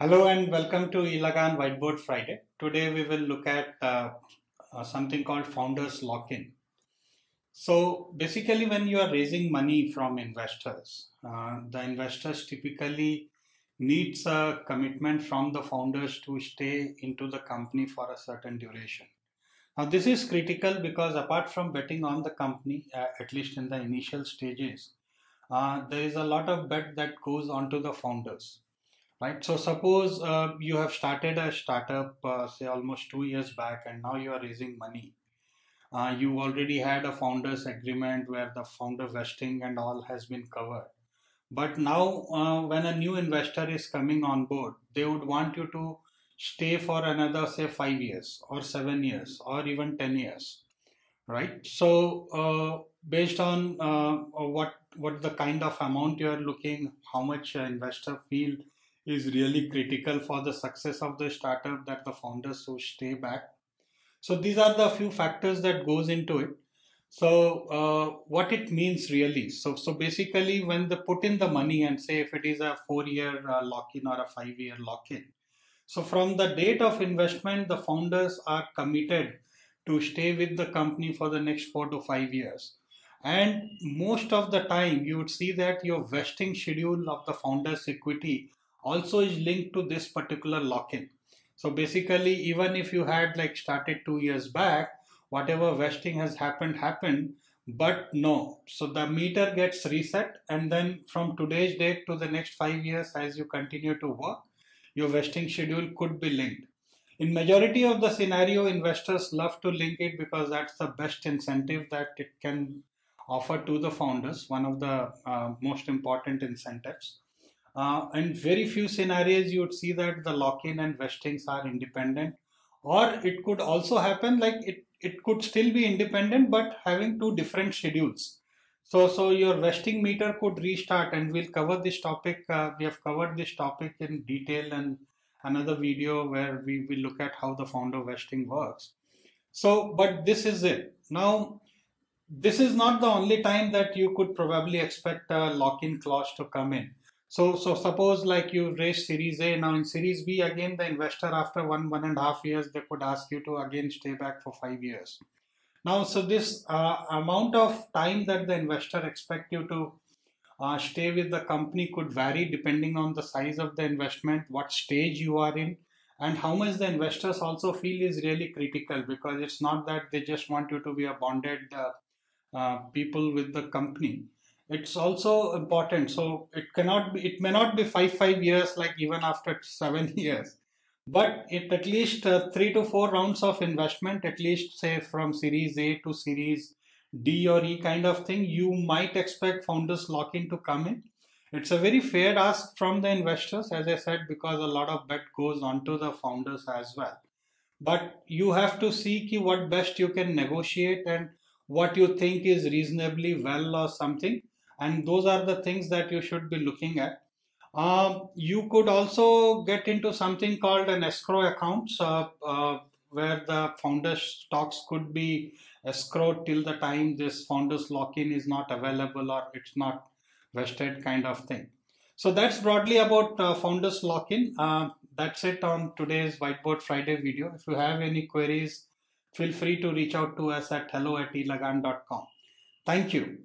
Hello and welcome to eLagaan Whiteboard Friday. Today we will look at uh, uh, something called Founders Lock-in. So basically when you are raising money from investors, uh, the investors typically needs a commitment from the founders to stay into the company for a certain duration. Now this is critical because apart from betting on the company, uh, at least in the initial stages, uh, there is a lot of bet that goes onto the founders right? So suppose uh, you have started a startup, uh, say almost two years back, and now you are raising money. Uh, you already had a founders agreement where the founder vesting and all has been covered. But now, uh, when a new investor is coming on board, they would want you to stay for another, say, five years or seven years or even 10 years, right? So, uh, based on uh, what what the kind of amount you are looking, how much investor feel is really critical for the success of the startup that the founders so stay back. So these are the few factors that goes into it. So uh, what it means really. So so basically when they put in the money and say if it is a four year uh, lock in or a five year lock in. So from the date of investment, the founders are committed to stay with the company for the next four to five years. And most of the time, you would see that your vesting schedule of the founder's equity also is linked to this particular lock-in. So basically, even if you had like started two years back, whatever vesting has happened, happened, but no. So the meter gets reset and then from today's date to the next five years, as you continue to work, your vesting schedule could be linked. In majority of the scenario, investors love to link it because that's the best incentive that it can offer to the founders, one of the uh, most important incentives. Uh, in very few scenarios, you would see that the lock-in and vestings are independent. Or it could also happen like it, it could still be independent, but having two different schedules. So, so your vesting meter could restart and we'll cover this topic. Uh, we have covered this topic in detail in another video where we will look at how the founder vesting works. So, but this is it. Now, this is not the only time that you could probably expect a lock-in clause to come in. So, so suppose like you raised Series A, now in Series B, again, the investor after one, one and a half years, they could ask you to again stay back for five years. Now, so this uh, amount of time that the investor expect you to uh, stay with the company could vary depending on the size of the investment, what stage you are in, and how much the investors also feel is really critical because it's not that they just want you to be a bonded uh, uh people with the company it's also important. So it cannot be it may not be five five years like even after seven years. But it at least uh, three to four rounds of investment at least say from series a to series d or e kind of thing you might expect founders lock-in to come in. It's a very fair ask from the investors as i said because a lot of bet goes onto the founders as well. But you have to see what best you can negotiate and what you think is reasonably well or something and those are the things that you should be looking at. Um, you could also get into something called an escrow account, uh, uh, where the founder's stocks could be escrowed till the time this founder's lock-in is not available or it's not vested kind of thing. So that's broadly about uh, founders lock-in. Uh, that's it on today's Whiteboard Friday video. If you have any queries, feel free to reach out to us at hello at eLagaan.com. Thank you.